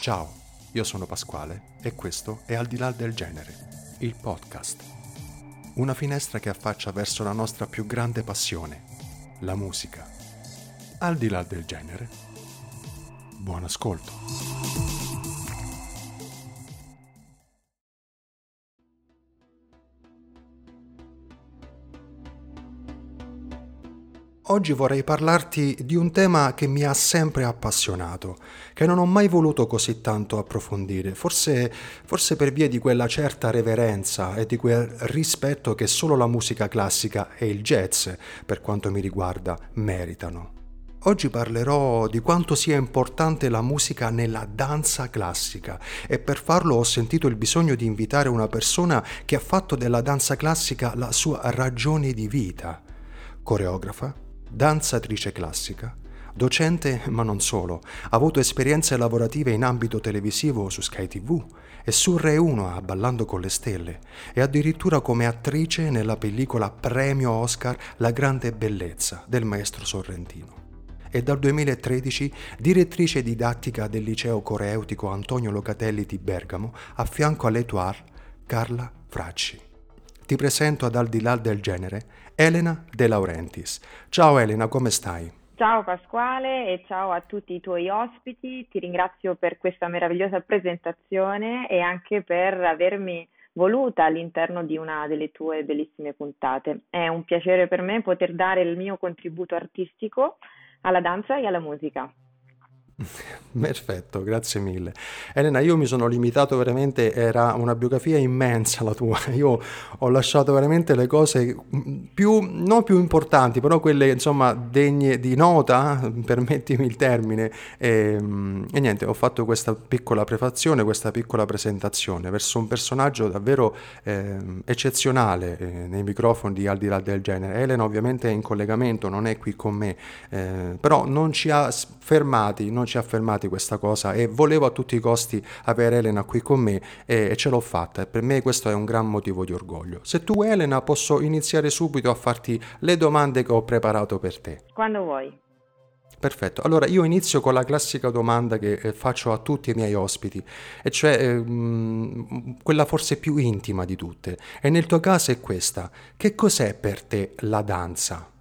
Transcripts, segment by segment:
Ciao, io sono Pasquale e questo è Al di là del genere, il podcast. Una finestra che affaccia verso la nostra più grande passione, la musica. Al di là del genere. Buon ascolto. Oggi vorrei parlarti di un tema che mi ha sempre appassionato, che non ho mai voluto così tanto approfondire, forse, forse, per via di quella certa reverenza e di quel rispetto che solo la musica classica e il jazz, per quanto mi riguarda, meritano. Oggi parlerò di quanto sia importante la musica nella danza classica e per farlo ho sentito il bisogno di invitare una persona che ha fatto della danza classica la sua ragione di vita. Coreografa, danzatrice classica, docente ma non solo, ha avuto esperienze lavorative in ambito televisivo su Sky TV e su Re 1 a Ballando con le Stelle e addirittura come attrice nella pellicola Premio Oscar La grande bellezza del maestro sorrentino. E dal 2013 direttrice didattica del liceo coreutico Antonio Locatelli di Bergamo a fianco all'Etoile Carla Fracci. Ti presento ad Al di là del genere Elena De Laurentiis. Ciao Elena, come stai? Ciao Pasquale e ciao a tutti i tuoi ospiti, ti ringrazio per questa meravigliosa presentazione e anche per avermi voluta all'interno di una delle tue bellissime puntate. È un piacere per me poter dare il mio contributo artistico alla danza e alla musica. Perfetto, grazie mille. Elena, io mi sono limitato veramente, era una biografia immensa la tua, io ho lasciato veramente le cose più, non più importanti, però quelle insomma degne di nota, permettimi il termine, e, e niente, ho fatto questa piccola prefazione, questa piccola presentazione verso un personaggio davvero eh, eccezionale eh, nei microfoni di Al di là del genere. Elena ovviamente è in collegamento, non è qui con me, eh, però non ci ha fermati, non ci ha fermati questa cosa e volevo a tutti i costi avere Elena qui con me e, e ce l'ho fatta e per me questo è un gran motivo di orgoglio. Se tu Elena posso iniziare subito a farti le domande che ho preparato per te. Quando vuoi. Perfetto, allora io inizio con la classica domanda che eh, faccio a tutti i miei ospiti, e cioè ehm, quella forse più intima di tutte. E nel tuo caso è questa, che cos'è per te la danza?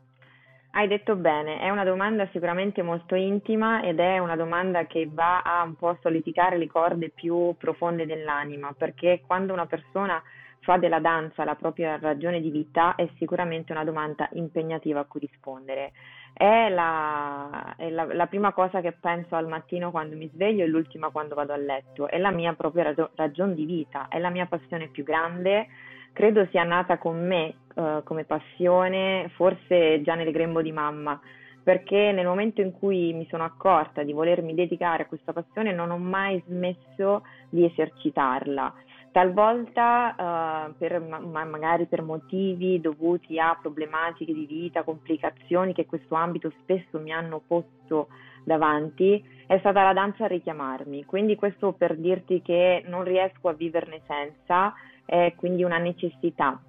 Hai detto bene, è una domanda sicuramente molto intima ed è una domanda che va a un po' soliticare le corde più profonde dell'anima, perché quando una persona fa della danza la propria ragione di vita è sicuramente una domanda impegnativa a cui rispondere. È la, è la, la prima cosa che penso al mattino quando mi sveglio e l'ultima quando vado a letto, è la mia propria ragione di vita, è la mia passione più grande credo sia nata con me uh, come passione, forse già nel grembo di mamma, perché nel momento in cui mi sono accorta di volermi dedicare a questa passione non ho mai smesso di esercitarla. Talvolta, uh, per, ma, magari per motivi dovuti a problematiche di vita, complicazioni che questo ambito spesso mi hanno posto davanti, è stata la danza a richiamarmi. Quindi questo per dirti che non riesco a viverne senza, è quindi una necessità,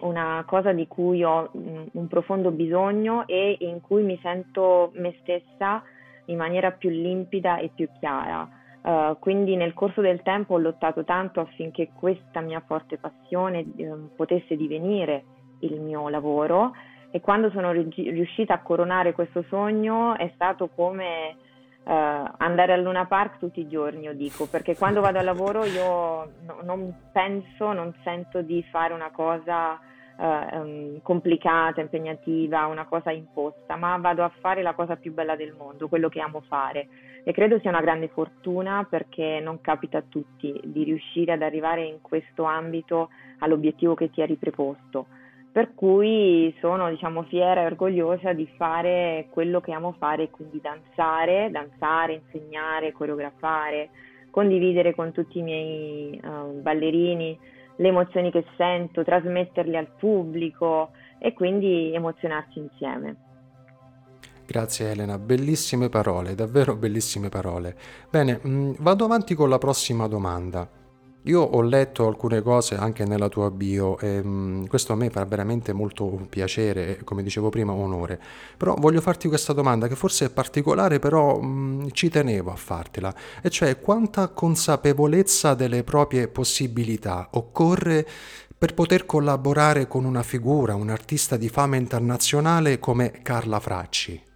una cosa di cui ho un profondo bisogno e in cui mi sento me stessa in maniera più limpida e più chiara. Uh, quindi nel corso del tempo ho lottato tanto affinché questa mia forte passione uh, potesse divenire il mio lavoro e quando sono riuscita a coronare questo sogno è stato come Uh, andare al Luna Park tutti i giorni, io dico, perché quando vado al lavoro io no, non penso, non sento di fare una cosa uh, um, complicata, impegnativa, una cosa imposta, ma vado a fare la cosa più bella del mondo, quello che amo fare. E credo sia una grande fortuna perché non capita a tutti di riuscire ad arrivare in questo ambito all'obiettivo che ti eri preposto per cui sono diciamo, fiera e orgogliosa di fare quello che amo fare, quindi danzare, danzare, insegnare, coreografare, condividere con tutti i miei uh, ballerini le emozioni che sento, trasmetterle al pubblico e quindi emozionarci insieme. Grazie Elena, bellissime parole, davvero bellissime parole. Bene, mh, mm, vado avanti con la prossima domanda. Io ho letto alcune cose anche nella tua bio e mh, questo a me fa veramente molto piacere e come dicevo prima onore. Però voglio farti questa domanda che forse è particolare, però mh, ci tenevo a fartela, e cioè quanta consapevolezza delle proprie possibilità occorre per poter collaborare con una figura, un artista di fama internazionale come Carla Fracci?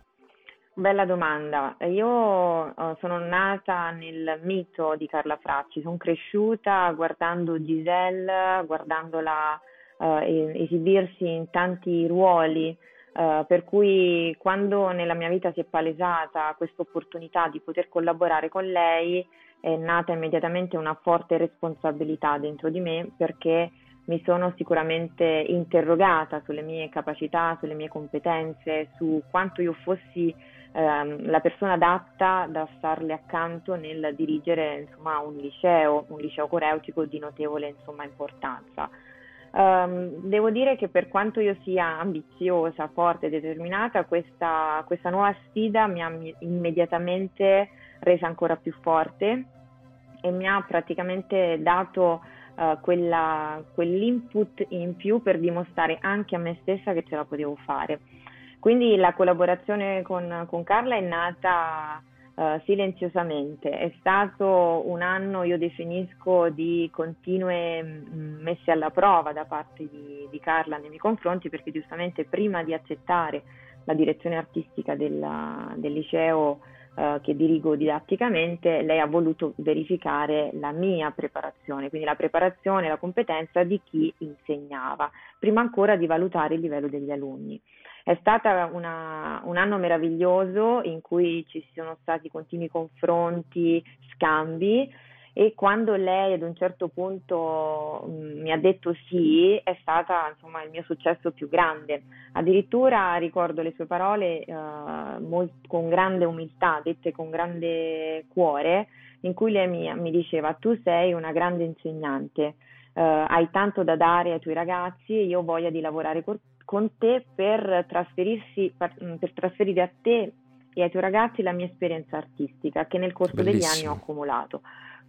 Bella domanda. Io eh, sono nata nel mito di Carla Fracci, sono cresciuta guardando Giselle, guardandola eh, esibirsi in tanti ruoli, eh, per cui quando nella mia vita si è palesata questa opportunità di poter collaborare con lei, è nata immediatamente una forte responsabilità dentro di me perché mi sono sicuramente interrogata sulle mie capacità, sulle mie competenze, su quanto io fossi ehm, la persona adatta da starle accanto nel dirigere insomma, un liceo, un liceo coreutico di notevole insomma, importanza. Um, devo dire che per quanto io sia ambiziosa, forte e determinata, questa, questa nuova sfida mi ha immediatamente resa ancora più forte e mi ha praticamente dato uh, quella, quell'input in più per dimostrare anche a me stessa che ce la potevo fare. Quindi la collaborazione con, con Carla è nata uh, silenziosamente, è stato un anno, io definisco, di continue mm, messe alla prova da parte di, di, Carla nei miei confronti, perché giustamente prima di accettare la direzione artistica della, del liceo uh, che dirigo didatticamente, lei ha voluto verificare la mia preparazione, quindi la preparazione e la competenza di chi insegnava, prima ancora di valutare il livello degli alunni. È stato un anno meraviglioso in cui ci sono stati continui confronti, scambi e quando lei ad un certo punto mh, mm, mi ha detto sì è stato insomma il mio successo più grande. Addirittura ricordo le sue parole eh, molt, con grande umiltà, dette con grande cuore, in cui lei mi, mi diceva tu sei una grande insegnante, eh, hai tanto da dare ai tuoi ragazzi e io ho voglia di lavorare con con te per, trasferirsi, mm, per trasferire a te e ai tuoi ragazzi la mia esperienza artistica che nel corso Bellissimo. degli anni ho accumulato.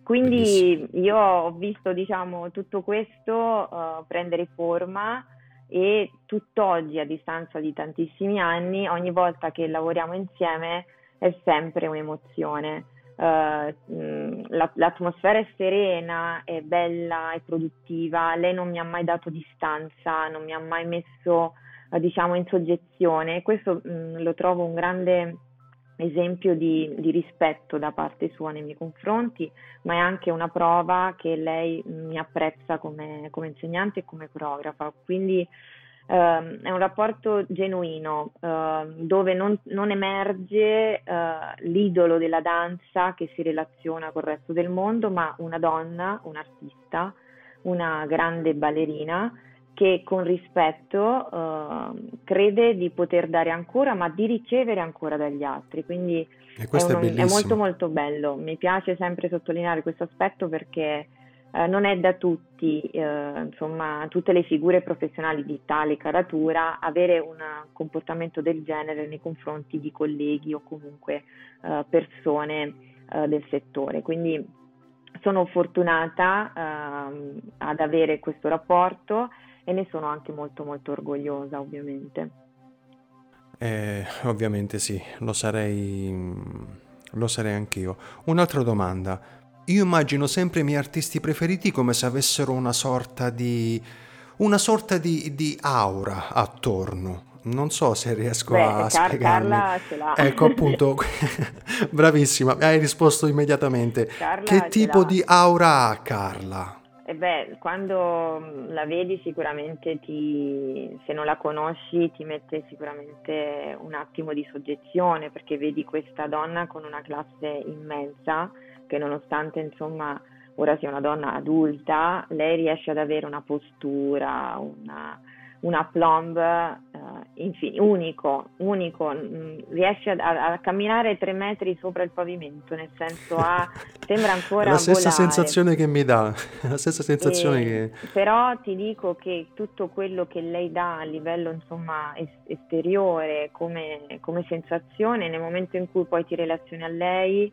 Quindi Bellissimo. io ho visto diciamo, tutto questo uh, prendere forma e tutt'oggi, a distanza di tantissimi anni, ogni volta che lavoriamo insieme è sempre un'emozione. Uh, la, l'atmosfera è serena, è bella, è produttiva, lei non mi ha mai dato distanza, non mi ha mai messo uh, diciamo in soggezione, questo mh, lo trovo un grande esempio di, di, rispetto da parte sua nei miei confronti, ma è anche una prova che lei mi apprezza come, come insegnante e come coreografa. Quindi Uh, è un rapporto genuino uh, dove non, non emerge uh, l'idolo della danza che si relaziona col resto del mondo, ma una donna, un'artista, una grande ballerina che con rispetto ehm, crede di poter dare ancora, ma di ricevere ancora dagli altri. Quindi è, un, è, è molto molto bello. Mi piace sempre sottolineare questo aspetto perché eh, non è da tutti, eh, insomma, tutte le figure professionali di tale caratura avere un comportamento del genere nei confronti di colleghi o comunque eh, persone eh, del settore. Quindi sono fortunata ehm, ad avere questo rapporto e ne sono anche molto molto orgogliosa, ovviamente. Eh, ovviamente sì, lo sarei, lo sarei anch'io. Un'altra domanda. Io immagino sempre i miei artisti preferiti come se avessero una sorta di, una sorta di, di aura attorno. Non so se riesco Beh, a Car- spiegarmi. Carla ce l'ha. Ecco appunto, bravissima, hai risposto immediatamente. Carla che tipo di aura ha Carla? E beh, quando la vedi sicuramente ti, se non la conosci ti mette sicuramente un attimo di soggezione perché vedi questa donna con una classe immensa che nonostante insomma ora sia una donna adulta, lei riesce ad avere una postura, una, una plomb uh, infin- unico, unico, mm, riesce a, a, camminare tre metri sopra il pavimento, nel senso ha, sembra ancora la stessa volare. sensazione che mi dà, la stessa sensazione e, che... Però ti dico che tutto quello che lei dà a livello insomma es- esteriore come, come sensazione, nel momento in cui poi ti relazioni a lei,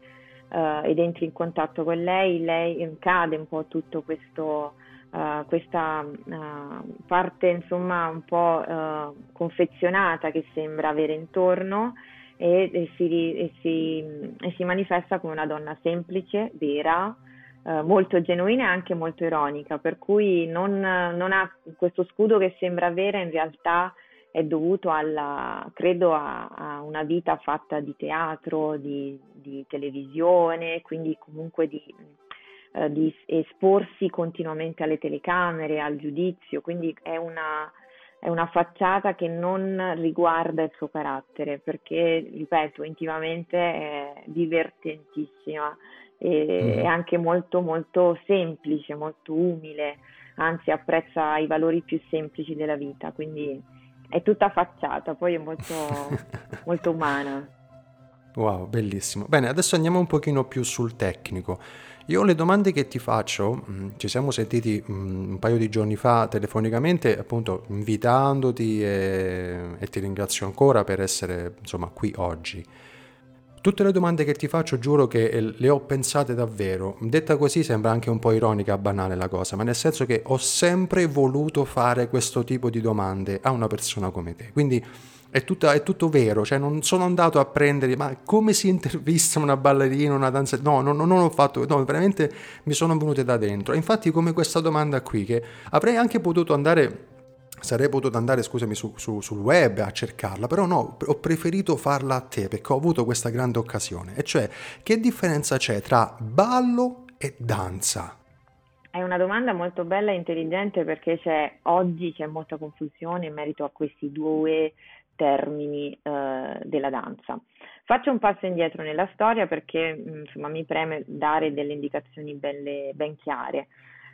uh, ed entri in contatto con lei, lei cade un po' tutto questo, uh, questa uh, parte insomma un po' confezionata che sembra avere intorno e, e, si, e, si, e, si, manifesta come una donna semplice, vera, molto genuina e anche molto ironica, per cui non, non ha questo scudo che sembra avere in realtà è dovuto alla, credo a, a, una vita fatta di teatro, di, di televisione, quindi comunque di, eh, di, esporsi continuamente alle telecamere, al giudizio, quindi è una, è una facciata che non riguarda il suo carattere, perché, ripeto, intimamente è divertentissima e mm. è anche molto molto semplice, molto umile, anzi apprezza i valori più semplici della vita, quindi è tutta facciata, poi è molto, molto umana. Wow, bellissimo. Bene, adesso andiamo un pochino più sul tecnico. Io le domande che ti faccio, mm, ci siamo sentiti mm, un paio di giorni fa telefonicamente, appunto invitandoti e, e ti ringrazio ancora per essere insomma qui oggi. Tutte le domande che ti faccio giuro che eh, le ho pensate davvero. Detta così sembra anche un po' ironica, banale la cosa, ma nel senso che ho sempre voluto fare questo tipo di domande a una persona come te. Quindi è, tutta, è tutto vero, cioè non sono andato a prendere, ma come si intervista una ballerina, una danza? No, no, no, non ho fatto, no, veramente mi sono venute da dentro. Infatti come questa domanda qui, che avrei anche potuto andare sarei potuto andare, scusami, su, su, sul web a cercarla, però no, ho preferito farla a te perché ho avuto questa grande occasione. E cioè, che differenza c'è tra ballo e danza? È una domanda molto bella e intelligente perché c'è, oggi c'è molta confusione in merito a questi due termini eh, della danza. Faccio un passo indietro nella storia perché insomma, mi preme dare delle indicazioni belle, ben chiare.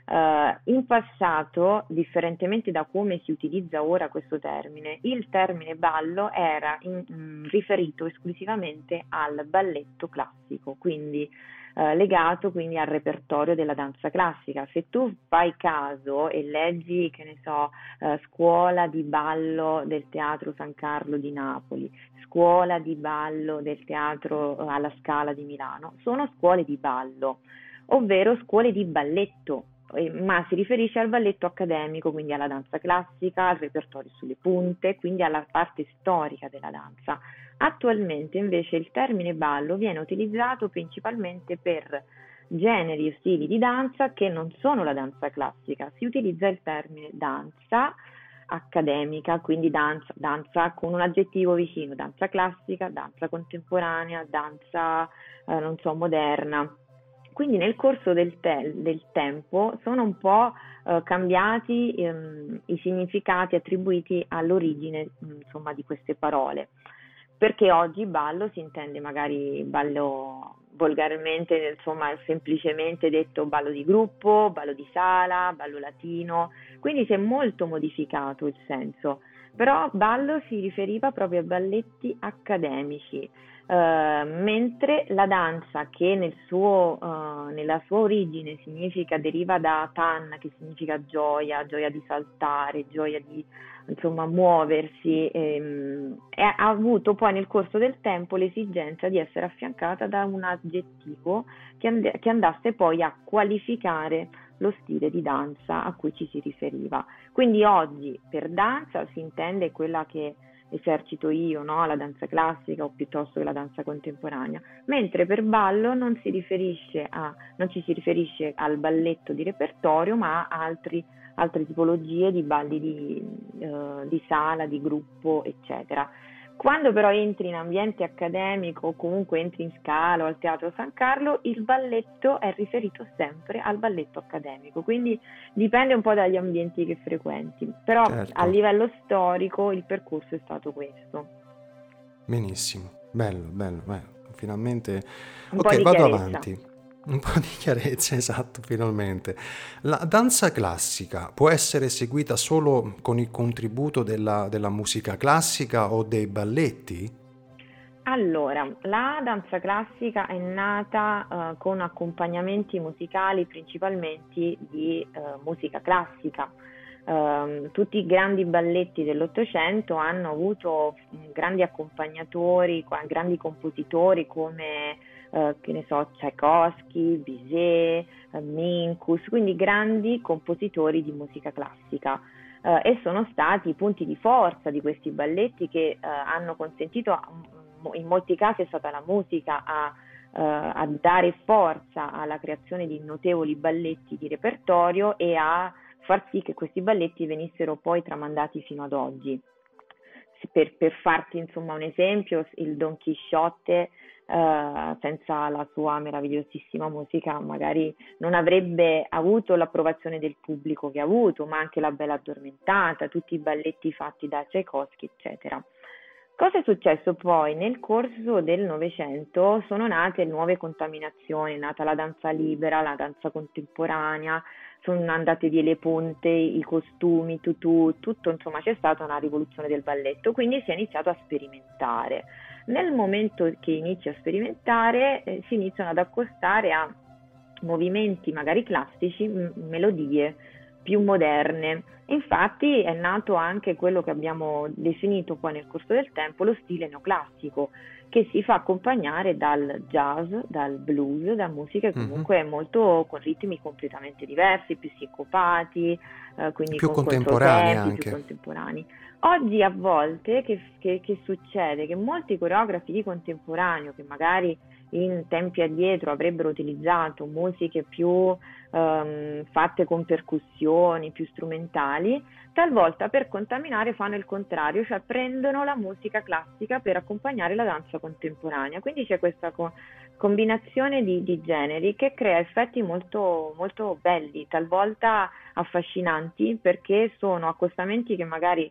Uh, in passato, differentemente da come si utilizza ora questo termine, il termine ballo era in, mh, riferito esclusivamente al balletto classico, quindi uh, legato quindi al repertorio della danza classica. Se tu fai caso e leggi, che ne so, uh, scuola di ballo del Teatro San Carlo di Napoli, scuola di ballo del Teatro alla Scala di Milano, sono scuole di ballo, ovvero scuole di balletto ma si riferisce al balletto accademico, quindi alla danza classica, al repertorio sulle punte, quindi alla parte storica della danza. Attualmente invece il termine ballo viene utilizzato principalmente per generi o stili di danza che non sono la danza classica, si utilizza il termine danza accademica, quindi danza, danza con un aggettivo vicino, danza classica, danza contemporanea, danza eh, non so, moderna. Quindi nel corso del, te- del tempo sono un po' eh, cambiati ehm, i significati attribuiti all'origine insomma, di queste parole, perché oggi ballo si intende magari ballo volgarmente, insomma semplicemente detto ballo di gruppo, ballo di sala, ballo latino, quindi si è molto modificato il senso, però ballo si riferiva proprio a balletti accademici Uh, mentre la danza che nel suo, uh, nella sua origine significa, deriva da tan, che significa gioia, gioia di saltare, gioia di insomma, muoversi, ehm, ha avuto poi nel corso del tempo l'esigenza di essere affiancata da un aggettivo che, and- che andasse poi a qualificare lo stile di danza a cui ci si riferiva. Quindi oggi per danza si intende quella che esercito io, no? la danza classica o piuttosto che la danza contemporanea, mentre per ballo non, si a, non ci si riferisce al balletto di repertorio, ma a altri, altre tipologie di balli di, uh, di sala, di gruppo, eccetera. Quando però entri in ambiente accademico o comunque entri in scala o al Teatro San Carlo, il balletto è riferito sempre al balletto accademico, quindi dipende un po' dagli ambienti che frequenti, però certo. a livello storico il percorso è stato questo. Benissimo, bello, bello, bello. finalmente... Un ok, vado avanti. Un po' di chiarezza, esatto, finalmente. La danza classica può essere eseguita solo con il contributo della, della musica classica o dei balletti? Allora, la danza classica è nata uh, con accompagnamenti musicali principalmente di uh, musica classica. Uh, tutti i grandi balletti dell'Ottocento hanno avuto grandi accompagnatori, grandi compositori come eh, che ne so, Tchaikovsky, Bizet, eh, Minkus, quindi grandi compositori di musica classica. Uh, e sono stati i punti di forza di questi balletti che uh, hanno consentito, in molti casi è stata la musica a eh, a dare forza alla creazione di notevoli balletti di repertorio e a far sì che questi balletti venissero poi tramandati fino ad oggi. Per, per farti insomma un esempio, il Don Chisciotte Uh, senza la sua meravigliosissima musica magari non avrebbe avuto l'approvazione del pubblico che ha avuto, ma anche la Bella Addormentata, tutti i balletti fatti da Tchaikovsky, eccetera. Cosa è successo poi? Nel corso del Novecento sono nate nuove contaminazioni, è nata la danza libera, la danza contemporanea, sono andate via le ponte, i costumi, tutù, tutto, insomma c'è stata una rivoluzione del balletto, quindi si è iniziato a sperimentare. Nel momento che inizi a sperimentare eh, si iniziano ad accostare a movimenti magari classici, m- melodie più moderne. Infatti è nato anche quello che abbiamo definito poi nel corso del tempo lo stile neoclassico, che si fa accompagnare dal jazz, dal blues, da musiche mhm. comunque mm-hmm. molto con ritmi completamente diversi, più sincopati, eh, quindi più contemporanei anche. Più contemporanei. Oggi a volte che, che, che succede? Che molti coreografi di contemporaneo che magari in tempi addietro avrebbero utilizzato musiche più um, fatte con percussioni, più strumentali, talvolta per contaminare fanno il contrario, cioè prendono la musica classica per accompagnare la danza contemporanea. Quindi c'è questa co- combinazione di, di, generi che crea effetti molto, molto belli, talvolta affascinanti, perché sono accostamenti che magari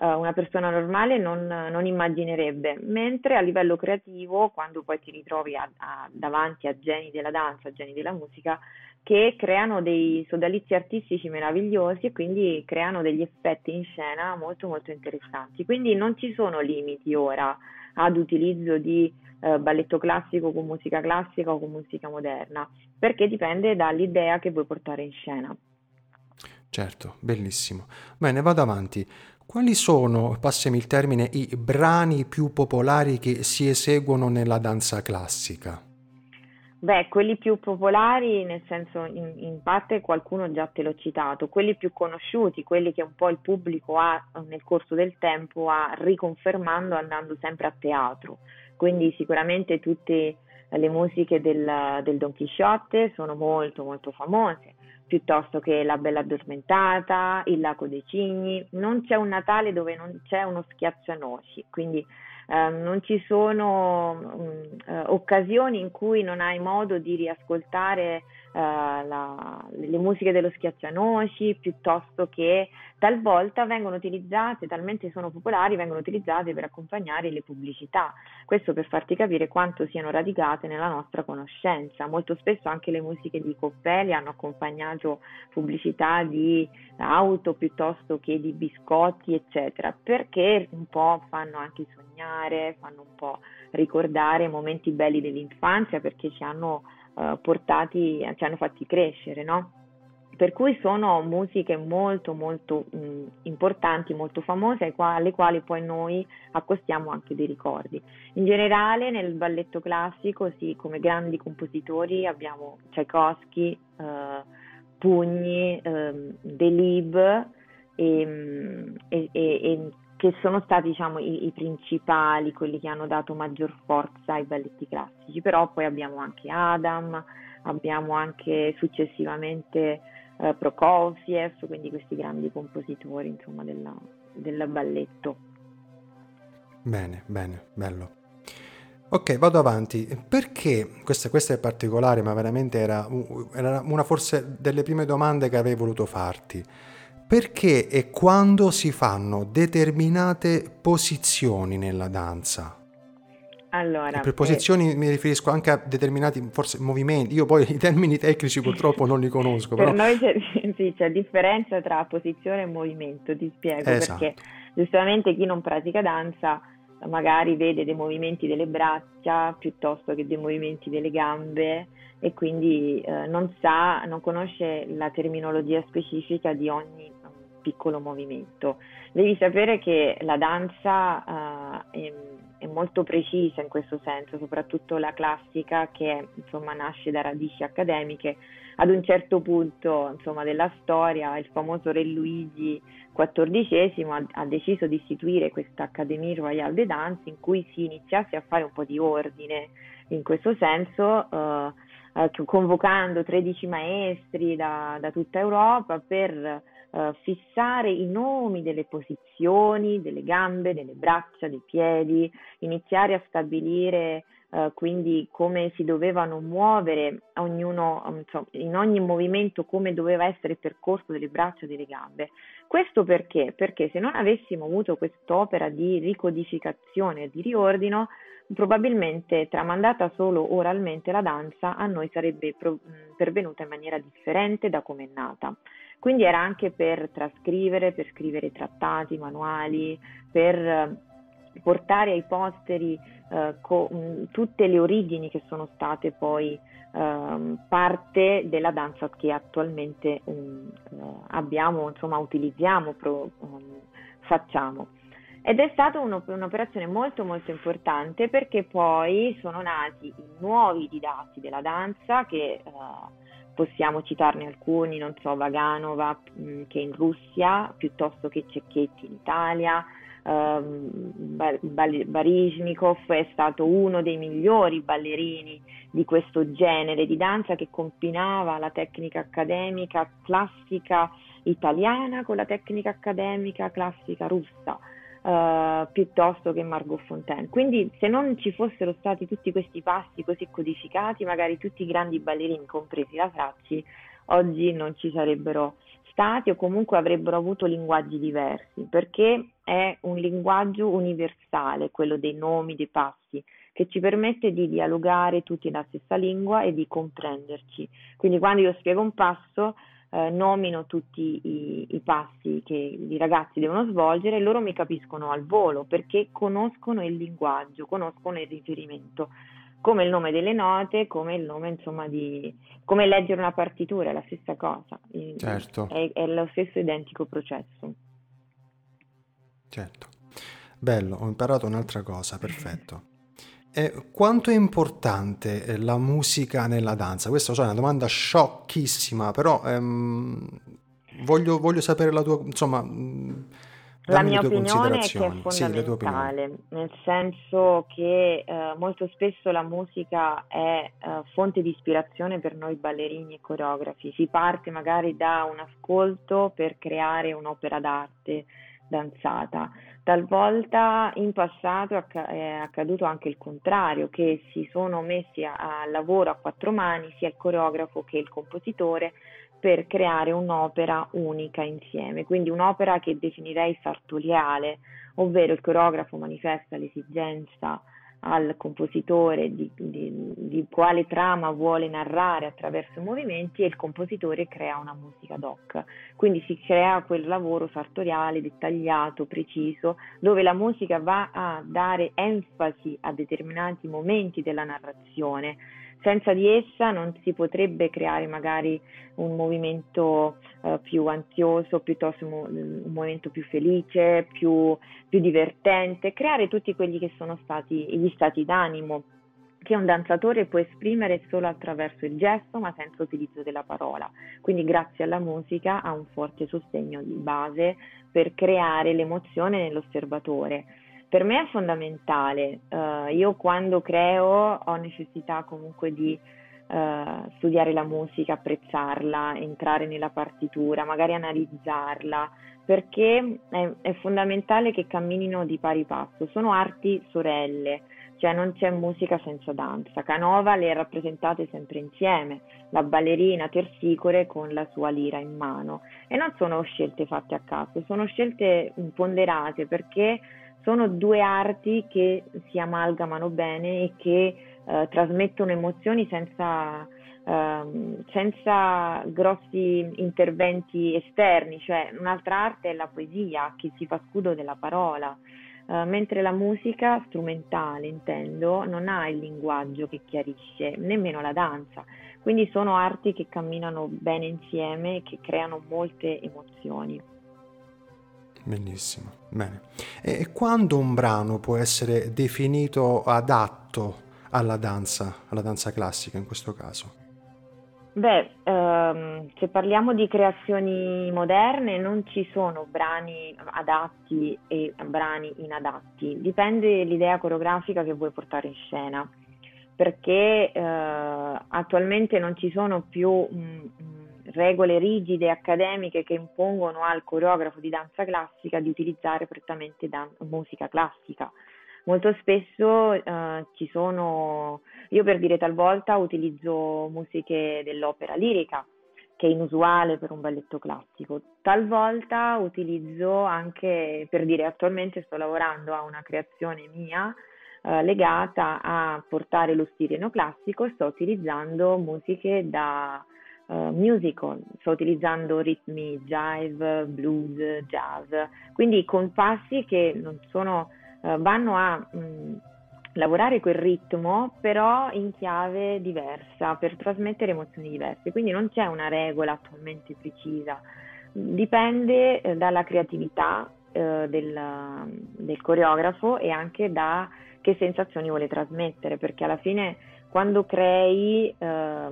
uh, una persona normale non, non, immaginerebbe, mentre a livello creativo, quando poi ti ritrovi a, a, davanti a geni della danza, geni della musica, che creano dei sodalizi artistici meravigliosi e quindi creano degli effetti in scena molto molto interessanti. Quindi non ci sono limiti ora ad utilizzo di eh, balletto classico con musica classica o con musica moderna, perché dipende dall'idea che vuoi portare in scena. Certo, bellissimo. Bene, vado avanti. Quali sono, passami il termine, i brani più popolari che si eseguono nella danza classica? Beh, quelli più popolari, nel senso in, in, parte qualcuno già te l'ho citato, quelli più conosciuti, quelli che un po' il pubblico ha nel corso del tempo ha riconfermando andando sempre a teatro. Quindi sicuramente tutte le musiche del, del Don Chisciotte sono molto molto famose piuttosto che La Bella Addormentata, Il Lago dei Cigni. Non c'è un Natale dove non c'è uno schiaccianoci, quindi eh, non ci sono mh, eh, occasioni in cui non hai modo di riascoltare eh, la, le musiche dello schiaccianoci piuttosto che talvolta vengono utilizzate, talmente sono popolari, vengono utilizzate per accompagnare le pubblicità. Questo per farti capire quanto siano radicate nella nostra conoscenza. Molto spesso anche le musiche di Coppelli hanno accompagnato pubblicità di auto piuttosto che di biscotti, eccetera, perché un po' fanno anche sognare, fanno un po' ricordare momenti belli dell'infanzia perché ci hanno uh, portati, ci hanno fatti crescere, no? Per cui sono musiche molto molto mh, importanti, molto famose, alle quali poi noi accostiamo anche dei ricordi. In generale nel balletto classico, sì, come grandi compositori abbiamo Tchaikovsky, uh, Pugni, um, Delib e, e, e, che sono stati diciamo, i, i, principali, quelli che hanno dato maggior forza ai balletti classici, però poi abbiamo anche Adam, abbiamo anche successivamente eh, Prokofiev, quindi questi grandi compositori insomma, della, del balletto. Bene, bene, bello. Ok, vado avanti. Perché, questa, questa è particolare, ma veramente era, era una forse delle prime domande che avrei voluto farti perché e quando si fanno determinate posizioni nella danza? Allora, e per posizioni eh, mi riferisco anche a determinati forse movimenti. Io poi i termini tecnici purtroppo non li conosco. per però... noi c'è, sì, c'è differenza tra posizione e movimento, ti spiego esatto. perché giustamente chi non pratica danza magari vede dei movimenti delle braccia piuttosto che dei movimenti delle gambe e quindi eh, non sa, non conosce la terminologia specifica di ogni piccolo movimento. Devi sapere che la danza uh, è, è molto precisa in questo senso, soprattutto la classica che insomma nasce da radici accademiche. Ad un certo punto insomma, della storia il famoso re Luigi XIV ha, ha deciso di istituire questa Académie Royale de Danse in cui si iniziasse a fare un po' di ordine in questo senso. Eh, convocando 13 maestri da, da tutta Europa per eh, fissare i nomi delle posizioni, delle gambe, delle braccia, dei piedi, iniziare a stabilire eh, quindi come si dovevano muovere ognuno, insomma, in ogni movimento come doveva essere il percorso delle braccia e delle gambe. Questo perché? Perché se non avessimo avuto quest'opera di ricodificazione di riordino, probabilmente tramandata solo oralmente la danza a noi sarebbe pervenuta in maniera differente da come è nata. Quindi era anche per trascrivere, per scrivere trattati, manuali, per eh, portare ai posteri eh, co- tutte le origini che sono state poi eh, parte della danza che attualmente um, abbiamo, insomma, utilizziamo, pro- um, facciamo. Ed è stata un'operazione molto molto importante perché poi sono nati i nuovi didatti della danza che eh, possiamo citarne alcuni, non so, Vaganova mm, che è in Russia, piuttosto che Cecchetti in Italia, Um, Baryshnikov è stato uno dei migliori ballerini di questo genere di danza che combinava la tecnica accademica classica italiana con la tecnica accademica classica russa. Uh, piuttosto che Margot Fontaine. Quindi se non ci fossero stati tutti questi passi così codificati, magari tutti i grandi ballerini, compresi la Fracci, oggi non ci sarebbero stati o comunque avrebbero avuto linguaggi diversi, perché è un linguaggio universale, quello dei nomi, dei passi, che ci permette di dialogare tutti nella stessa lingua e di comprenderci. Quindi quando io spiego un passo, eh, nomino tutti i, i, passi che i ragazzi devono svolgere e loro mi capiscono al volo perché conoscono il linguaggio, conoscono il riferimento, come il nome delle note, come il nome insomma di come leggere una partitura, è la stessa cosa, certo. è, è lo stesso identico processo. Certo. Bello, ho imparato un'altra cosa, perfetto. Eh, quanto è importante eh, la musica nella danza? Questa so, è una domanda sciocchissima, però ehm, voglio, voglio, sapere la tua, insomma, la mia opinione è che è fondamentale, sì, nel senso che eh, molto spesso la musica è eh, fonte di ispirazione per noi ballerini e coreografi. Si parte magari da un ascolto per creare un'opera d'arte danzata. Talvolta in passato è accaduto anche il contrario, che si sono messi a, a lavoro a quattro mani sia il coreografo che il compositore per creare un'opera unica insieme, quindi un'opera che definirei sartoriale, ovvero il coreografo manifesta l'esigenza al compositore di, di, di, quale trama vuole narrare attraverso i movimenti e il compositore crea una musica doc. Quindi si crea quel lavoro sartoriale, dettagliato, preciso, dove la musica va a dare enfasi a determinati momenti della narrazione senza di essa non si potrebbe creare magari un movimento uh, più ansioso, piuttosto un, un movimento più felice, più, più divertente, creare tutti quelli che sono stati gli stati d'animo che un danzatore può esprimere solo attraverso il gesto ma senza utilizzo della parola. Quindi grazie alla musica ha un forte sostegno di base per creare l'emozione nell'osservatore per me è fondamentale. Uh, io quando creo ho necessità comunque di uh, studiare la musica, apprezzarla, entrare nella partitura, magari analizzarla, perché è, è fondamentale che camminino di pari passo. Sono arti sorelle, cioè non c'è musica senza danza. Canova le rappresentate sempre insieme, la ballerina tersicore con la sua lira in mano. E non sono scelte fatte a caso, sono scelte ponderate perché sono due arti che si amalgamano bene e che eh, trasmettono emozioni senza, ehm, senza grossi interventi esterni, cioè un'altra arte è la poesia che si fa scudo della parola. Uh, mentre la musica strumentale, intendo, non ha il linguaggio che chiarisce, nemmeno la danza. Quindi sono arti che camminano bene insieme e che creano molte emozioni. Benissimo, bene. E quando un brano può essere definito adatto alla danza, alla danza classica in questo caso? Beh, ehm, se parliamo di creazioni moderne non ci sono brani adatti e brani inadatti, dipende l'idea coreografica che vuoi portare in scena, perché eh, attualmente non ci sono più mh, mm, regole rigide accademiche che impongono al coreografo di danza classica di utilizzare prettamente dan- musica classica. Molto spesso eh, ci sono, io per dire talvolta utilizzo musiche dell'opera lirica, che è inusuale per un balletto classico. Talvolta utilizzo anche, per dire attualmente sto lavorando a una creazione mia eh, legata a portare lo stile neoclassico, sto utilizzando musiche da uh, musical, sto utilizzando ritmi jive, blues, jazz, quindi compassi che non sono, uh, vanno a mh, mm, lavorare quel ritmo però in chiave diversa per trasmettere emozioni diverse, quindi non c'è una regola attualmente precisa, dipende eh, dalla creatività eh, del, del coreografo e anche da che sensazioni vuole trasmettere, perché alla fine quando crei eh,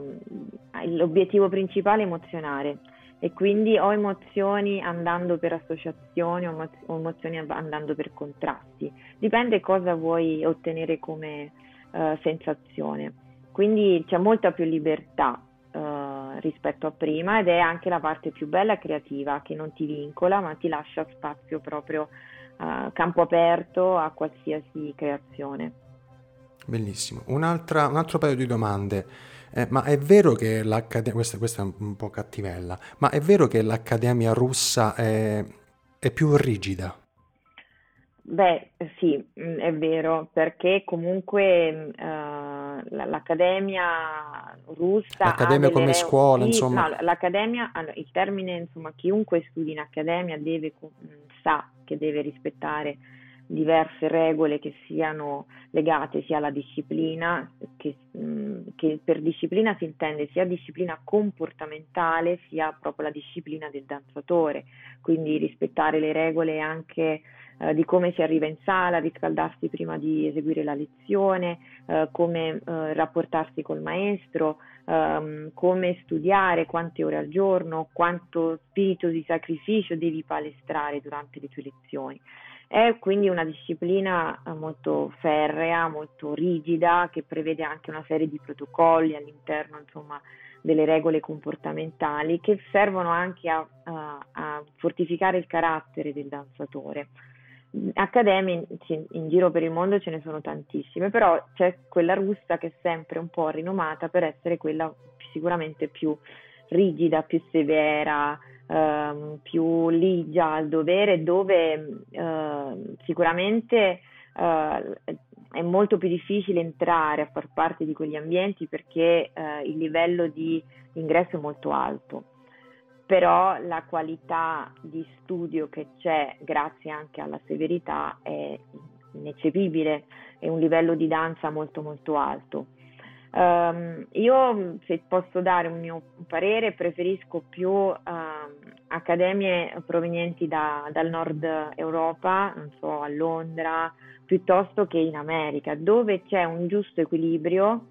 l'obiettivo principale è emozionare e quindi ho emozioni andando per associazioni o emozioni andando per contrasti. Dipende cosa vuoi ottenere come eh, sensazione. Quindi c'è molta più libertà eh, rispetto a prima ed è anche la parte più bella creativa che non ti vincola ma ti lascia spazio proprio a campo aperto a qualsiasi creazione. Bellissimo. Un altro paio di domande. Eh, ma è vero che l'Accademia, questa, questa, è un po' cattivella, ma è vero che l'Accademia russa è, è più rigida? Beh, sì, mm, è vero, perché comunque uh, l'Accademia russa... L'Accademia come re... scuola, sì, insomma... No, l'Accademia, allora, il termine, insomma, chiunque studi in Accademia deve, sa che deve rispettare diverse regole che siano legate sia alla disciplina, che, mh, che, per disciplina si intende sia disciplina comportamentale sia proprio la disciplina del danzatore, quindi rispettare le regole anche eh, di come si arriva in sala, riscaldarsi prima di eseguire la lezione, eh, come eh, rapportarsi col maestro, ehm, come studiare, quante ore al giorno, quanto spirito di sacrificio devi palestrare durante le tue lezioni. È quindi una disciplina eh, molto ferrea, molto rigida, che prevede anche una serie di protocolli all'interno insomma, delle regole comportamentali che servono anche a, a, a fortificare il carattere del danzatore. Accademie in, in giro per il mondo ce ne sono tantissime, però c'è quella russa che è sempre un po' rinomata per essere quella sicuramente più rigida, più severa, ehm, più ligia al dovere, dove eh, sicuramente eh, è molto più difficile entrare a far parte di quegli ambienti perché eh, il livello di ingresso è molto alto. Però la qualità di studio che c'è, grazie anche alla severità, è ineccepibile, è un livello di danza molto molto alto. Um, io, se posso dare un mio parere, preferisco più uh, accademie provenienti da, dal nord Europa, non so, a Londra, piuttosto che in America, dove c'è un giusto equilibrio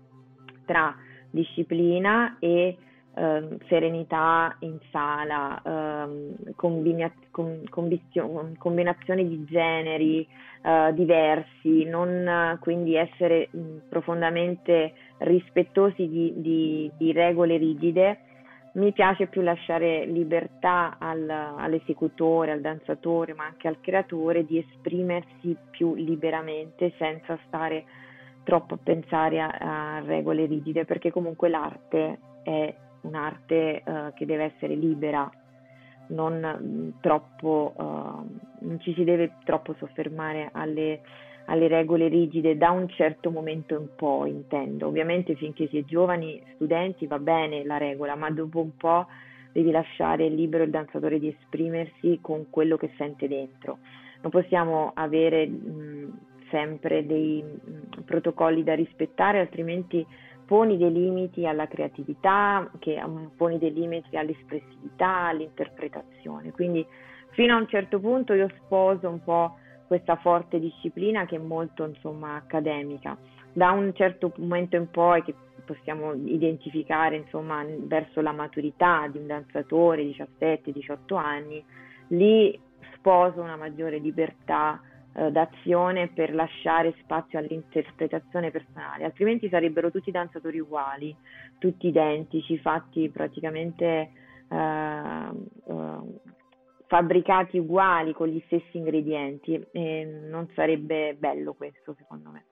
tra disciplina e uh, serenità in sala, uh, combina- com- combinazioni di generi uh, diversi, non quindi essere mh, profondamente rispettosi di, di, di, regole rigide. Mi piace più lasciare libertà al, all'esecutore, al danzatore, ma anche al creatore di esprimersi più liberamente senza stare troppo a pensare a, a regole rigide, perché comunque l'arte è un'arte uh, che deve essere libera, non mm, troppo, uh, non ci si deve troppo soffermare alle, alle, regole rigide da un certo momento in poi, intendo. Ovviamente finché si è giovani, studenti, va bene la regola, ma dopo un po' devi lasciare libero il danzatore di esprimersi con quello che sente dentro. Non possiamo avere mh, sempre dei mh, protocolli da rispettare, altrimenti poni dei limiti alla creatività, che poni dei limiti all'espressività, all'interpretazione. Quindi fino a un certo punto io sposo un po' questa forte disciplina che è molto insomma accademica. Da un certo momento in poi che possiamo identificare insomma verso la maturità di un danzatore 17-18 anni, lì sposo una maggiore libertà eh, d'azione per lasciare spazio all'interpretazione personale, altrimenti sarebbero tutti danzatori uguali, tutti identici, fatti praticamente eh, eh, fabbricati uguali con gli stessi ingredienti e non sarebbe bello questo secondo me.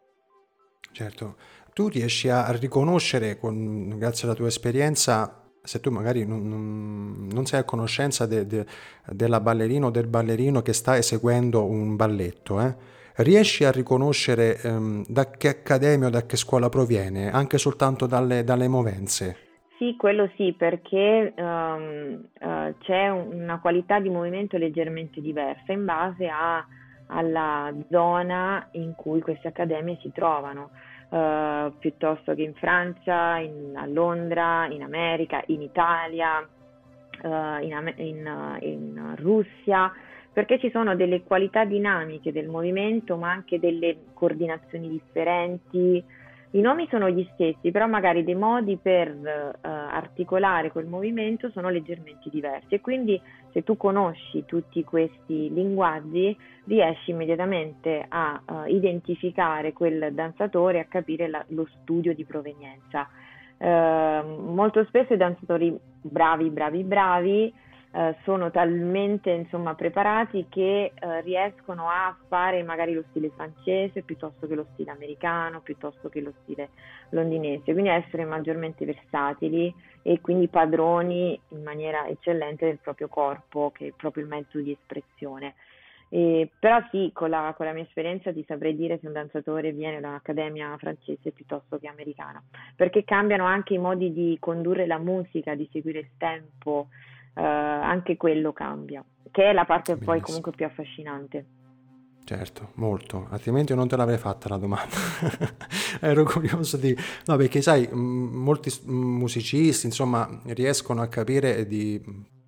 Certo, tu riesci a riconoscere, con, grazie alla tua esperienza, se tu magari non, non, non sei a conoscenza de, de, della ballerina o del ballerino che sta eseguendo un balletto, eh, riesci a riconoscere ehm, da che accademia o da che scuola proviene, anche soltanto dalle, dalle movenze? Sì, quello sì, perché um, uh, c'è una qualità di movimento leggermente diversa in base a, alla zona in cui queste accademie si trovano, uh, piuttosto che in Francia, in, a Londra, in America, in Italia, uh, in, in, in Russia, perché ci sono delle qualità dinamiche del movimento, ma anche delle coordinazioni differenti i nomi sono gli stessi, però magari dei modi per uh, articolare quel movimento sono leggermente diversi e quindi se tu conosci tutti questi linguaggi riesci immediatamente a uh, identificare quel danzatore e a capire la, lo studio di provenienza. Uh, molto spesso i danzatori bravi, bravi, bravi eh, sono talmente insomma, preparati che eh, riescono a fare magari lo stile francese piuttosto che lo stile americano, piuttosto che lo stile londinese, quindi essere maggiormente versatili e quindi padroni in maniera eccellente del proprio corpo, che è proprio il mezzo di espressione. Eh, però sì, con la, con la, mia esperienza ti saprei dire se un danzatore viene da un'accademia francese piuttosto che americana, perché cambiano anche i modi di condurre la musica, di seguire il tempo, eh, anche quello cambia, che è la parte Benissimo. poi comunque più affascinante. Certo, molto, altrimenti non te l'avrei fatta la domanda. Ero curioso di... No, perché sai, molti musicisti, insomma, riescono a capire di...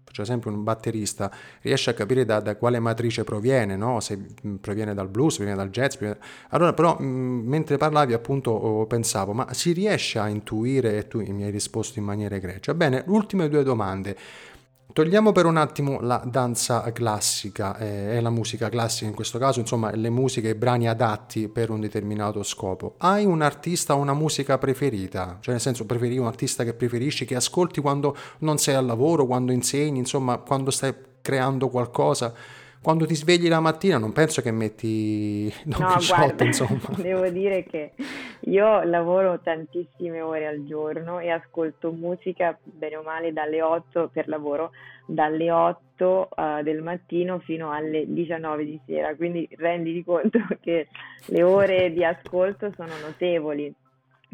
Per esempio un batterista riesce a capire da, da quale matrice proviene, no? se proviene dal blues, proviene dal jazz. Proviene... Allora però mentre parlavi appunto pensavo, ma si riesce a intuire, e tu mi hai risposto in maniera egregia. Bene, ultime due domande. Togliamo per un attimo la danza classica eh, la musica classica in questo caso, insomma le musiche e i brani adatti per un determinato scopo. Hai un artista o una musica preferita? Cioè nel senso preferi un artista che preferisci, che ascolti quando non sei al lavoro, quando insegni, insomma quando stai creando qualcosa? Quando ti svegli la mattina non penso che metti Don no, Quixote, guarda, insomma. Devo dire che io lavoro tantissime ore al giorno e ascolto musica bene o male dalle 8 per lavoro, dalle 8 uh, eh, del mattino fino alle 19 di sera, quindi renditi conto che le ore di ascolto sono notevoli.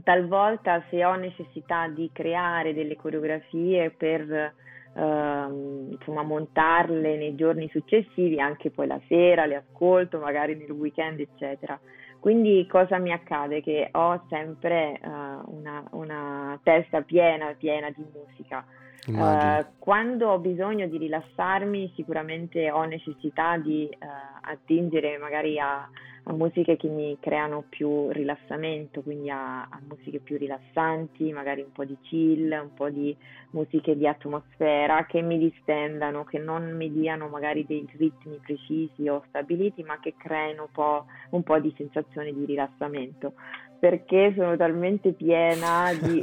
Talvolta se ho necessità di creare delle coreografie per Uh, insomma montarle nei giorni successivi, anche poi la sera le ascolto, magari nel weekend, eccetera. Quindi cosa mi accade? Che ho sempre uh, una, una, testa piena, piena di musica. Uh, quando ho bisogno di rilassarmi, sicuramente ho necessità di attingere magari a, a musiche che mi creano più rilassamento, quindi a, a, musiche più rilassanti, magari un po' di chill, un po' di musiche di atmosfera che mi distendano, che non mi diano magari dei ritmi precisi o stabiliti, ma che creino un po', un po di sensazione di rilassamento. Perché sono talmente piena di,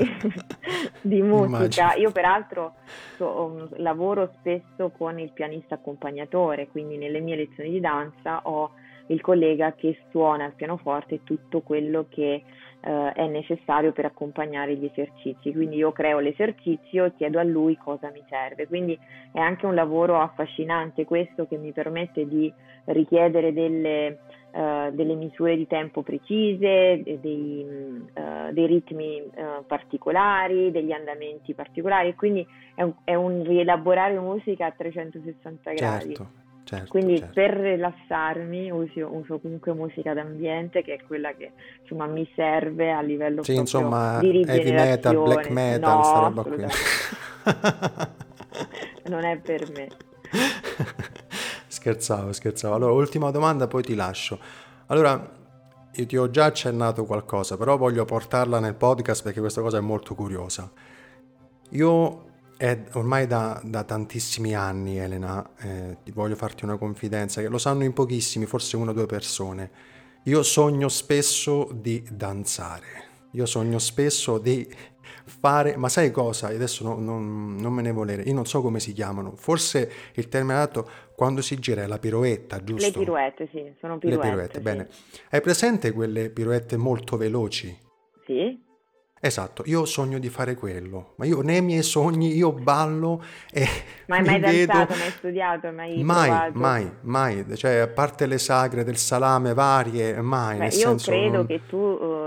di musica. Immagino. Io, peraltro, so, um, lavoro spesso con il pianista accompagnatore, quindi nelle mie lezioni di danza ho il collega che suona il pianoforte tutto quello che eh, è necessario per accompagnare gli esercizi. Quindi io creo l'esercizio chiedo a lui cosa mi serve. Quindi è anche un lavoro affascinante questo che mi permette di richiedere delle, uh, delle misure di tempo precise, dei, uh, dei ritmi uh, particolari, degli andamenti particolari. Quindi è un, è un rielaborare musica a 360 gradi. Certo. Certo, Quindi certo. per rilassarmi uso, uso, comunque musica d'ambiente che è quella che insomma mi serve a livello sì, insomma, di heavy metal, black metal, no, sta roba qui. non è per me. scherzavo, scherzavo. Allora, ultima domanda, poi ti lascio. Allora, io ti ho già accennato qualcosa, però voglio portarla nel podcast perché questa cosa è molto curiosa. Io è ormai da, da tantissimi anni, Elena, eh, voglio farti una confidenza, che lo sanno in pochissimi, forse una o due persone. Io sogno spesso di danzare. Io sogno spesso di fare, ma sai cosa? Adesso no, non, non, me ne volere, io non so come si chiamano, forse il termine adatto quando si gira è la piroetta, giusto? Le piroette, sì, sono piroette. Le piroette, sì. bene. Hai presente quelle piroette molto veloci? Sì. Esatto, io sogno di fare quello, ma io nei miei sogni io ballo e Ma hai mai vedo... danzato, mai studiato, mai Mai, provato? mai, mai, cioè a parte le sagre del salame varie, mai, Beh, io senso... credo non- che tu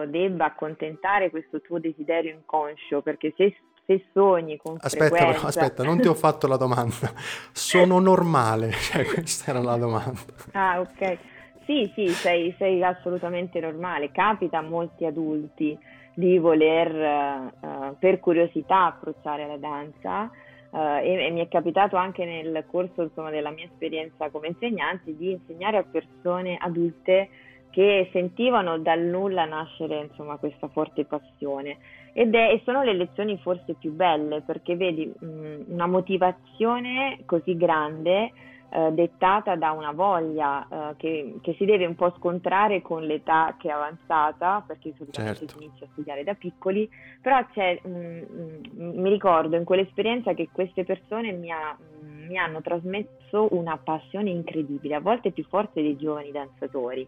eh, debba accontentare questo tuo desiderio inconscio, perché se, se sogni con Aspetta, però, frequenza... aspetta, non ti ho fatto la domanda. Sono normale, cioè questa era la domanda. Ah, ok. Sì, sì, sei, sei assolutamente normale. Capita a molti adulti di voler, eh, per curiosità, approcciare la danza. eh, e, e mi è capitato anche nel corso, insomma, della mia esperienza come insegnante di insegnare a persone adulte che sentivano dal nulla nascere, insomma, questa forte passione. Ed è, e sono le lezioni forse più belle perché vedi mh, una motivazione così grande eh, dettata da una voglia eh, che, che si deve un po' scontrare con l'età che è avanzata, perché solitamente Certo. si inizia a studiare da piccoli, però c'è, mm, mm, mi ricordo in quell'esperienza che queste persone mi, ha- mm, mi hanno trasmesso una passione incredibile, a volte più forte dei giovani danzatori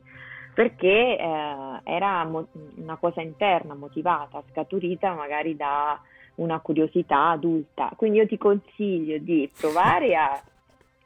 perché eh, era mo- una cosa interna, motivata, scaturita magari da una curiosità adulta. Quindi io ti consiglio di provare a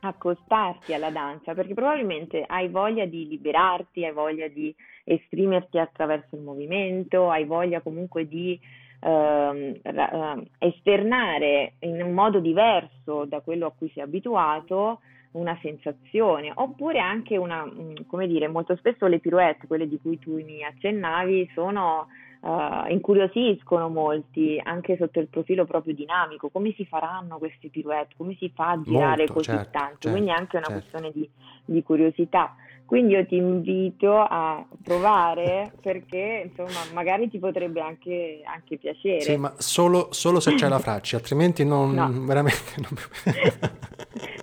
accostarti alla danza perché probabilmente hai voglia di liberarti, hai voglia di esprimerti attraverso il movimento, hai voglia comunque di ehm, ra- eh, esternare in un modo diverso da quello a cui sei abituato una sensazione, oppure anche una, mm, come dire, molto spesso le pirouette, quelle di cui tu mi accennavi, sono, eh, incuriosiscono molti, anche sotto il profilo proprio dinamico, come si faranno queste pirouette, come si fa a girare Molto, così certo, tanto, quindi è certo, anche una certo. questione di, di curiosità. Quindi io ti invito a provare perché insomma magari ti potrebbe anche, anche piacere. Sì, ma solo, solo se c'è la Fracci, altrimenti non... No. veramente non...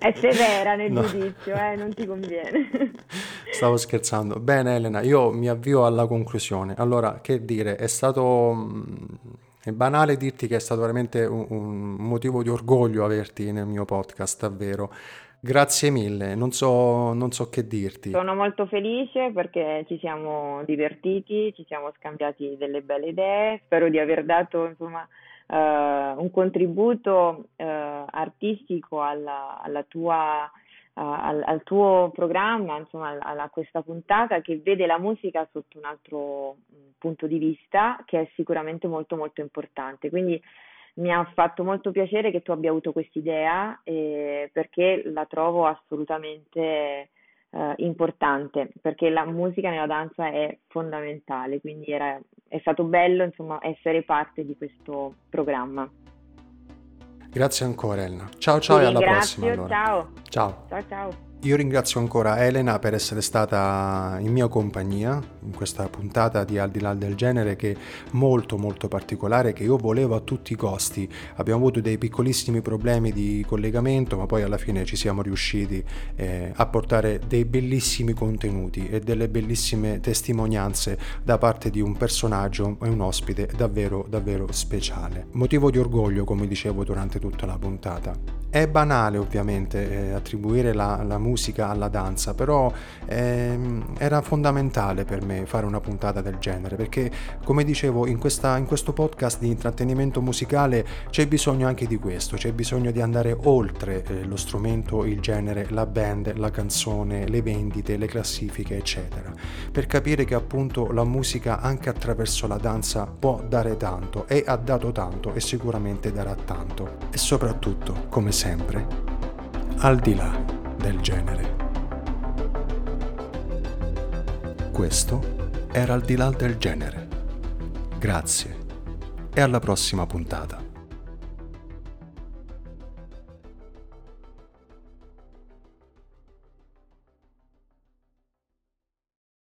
È severa nel No. giudizio, eh, non ti conviene. Stavo scherzando. Bene, Elena, io mi avvio alla conclusione. Allora, che dire, è stato mh, è banale dirti che è stato veramente un, un motivo di orgoglio averti nel mio podcast, davvero. Grazie mille, non so, non so che dirti. Sono molto felice perché ci siamo divertiti, ci siamo scambiati delle belle idee, spero di aver dato insomma un contributo eh, artistico alla, alla tua, al, al tuo programma, insomma a, questa puntata che vede la musica sotto un altro mh, punto di vista che è sicuramente molto molto importante. Quindi mi ha fatto molto piacere che tu abbia avuto quest'idea eh, perché la trovo assolutamente eh, importante, perché la musica nella danza è fondamentale, quindi era, è stato bello insomma essere parte di questo programma. Grazie ancora, Elena. Ciao ciao Ti e alla prossima allora. ciao, Ciao. ciao ciao. Io ringrazio ancora Elena per essere stata in mia compagnia in questa puntata di Al di là del genere che è molto molto particolare che io volevo a tutti i costi. Abbiamo avuto dei piccolissimi problemi di collegamento ma poi alla fine ci siamo riusciti eh, a portare dei bellissimi contenuti e delle bellissime testimonianze da parte di un personaggio e un ospite davvero davvero speciale. Motivo di orgoglio come dicevo durante tutta la puntata. È banale ovviamente eh, attribuire la, la musica alla danza, però ehm, era fondamentale per me fare una puntata del genere, perché come dicevo in, questa- in questo podcast di intrattenimento musicale c'è bisogno anche di questo, c'è bisogno di andare oltre eh, lo strumento, il genere, la band, la canzone, le vendite, le classifiche, eccetera, per capire che appunto la musica anche attraverso la danza può dare tanto e ha dato tanto e sicuramente darà tanto. E soprattutto, come sempre, al di là del genere. Questo era al di là del genere. Grazie e alla prossima puntata.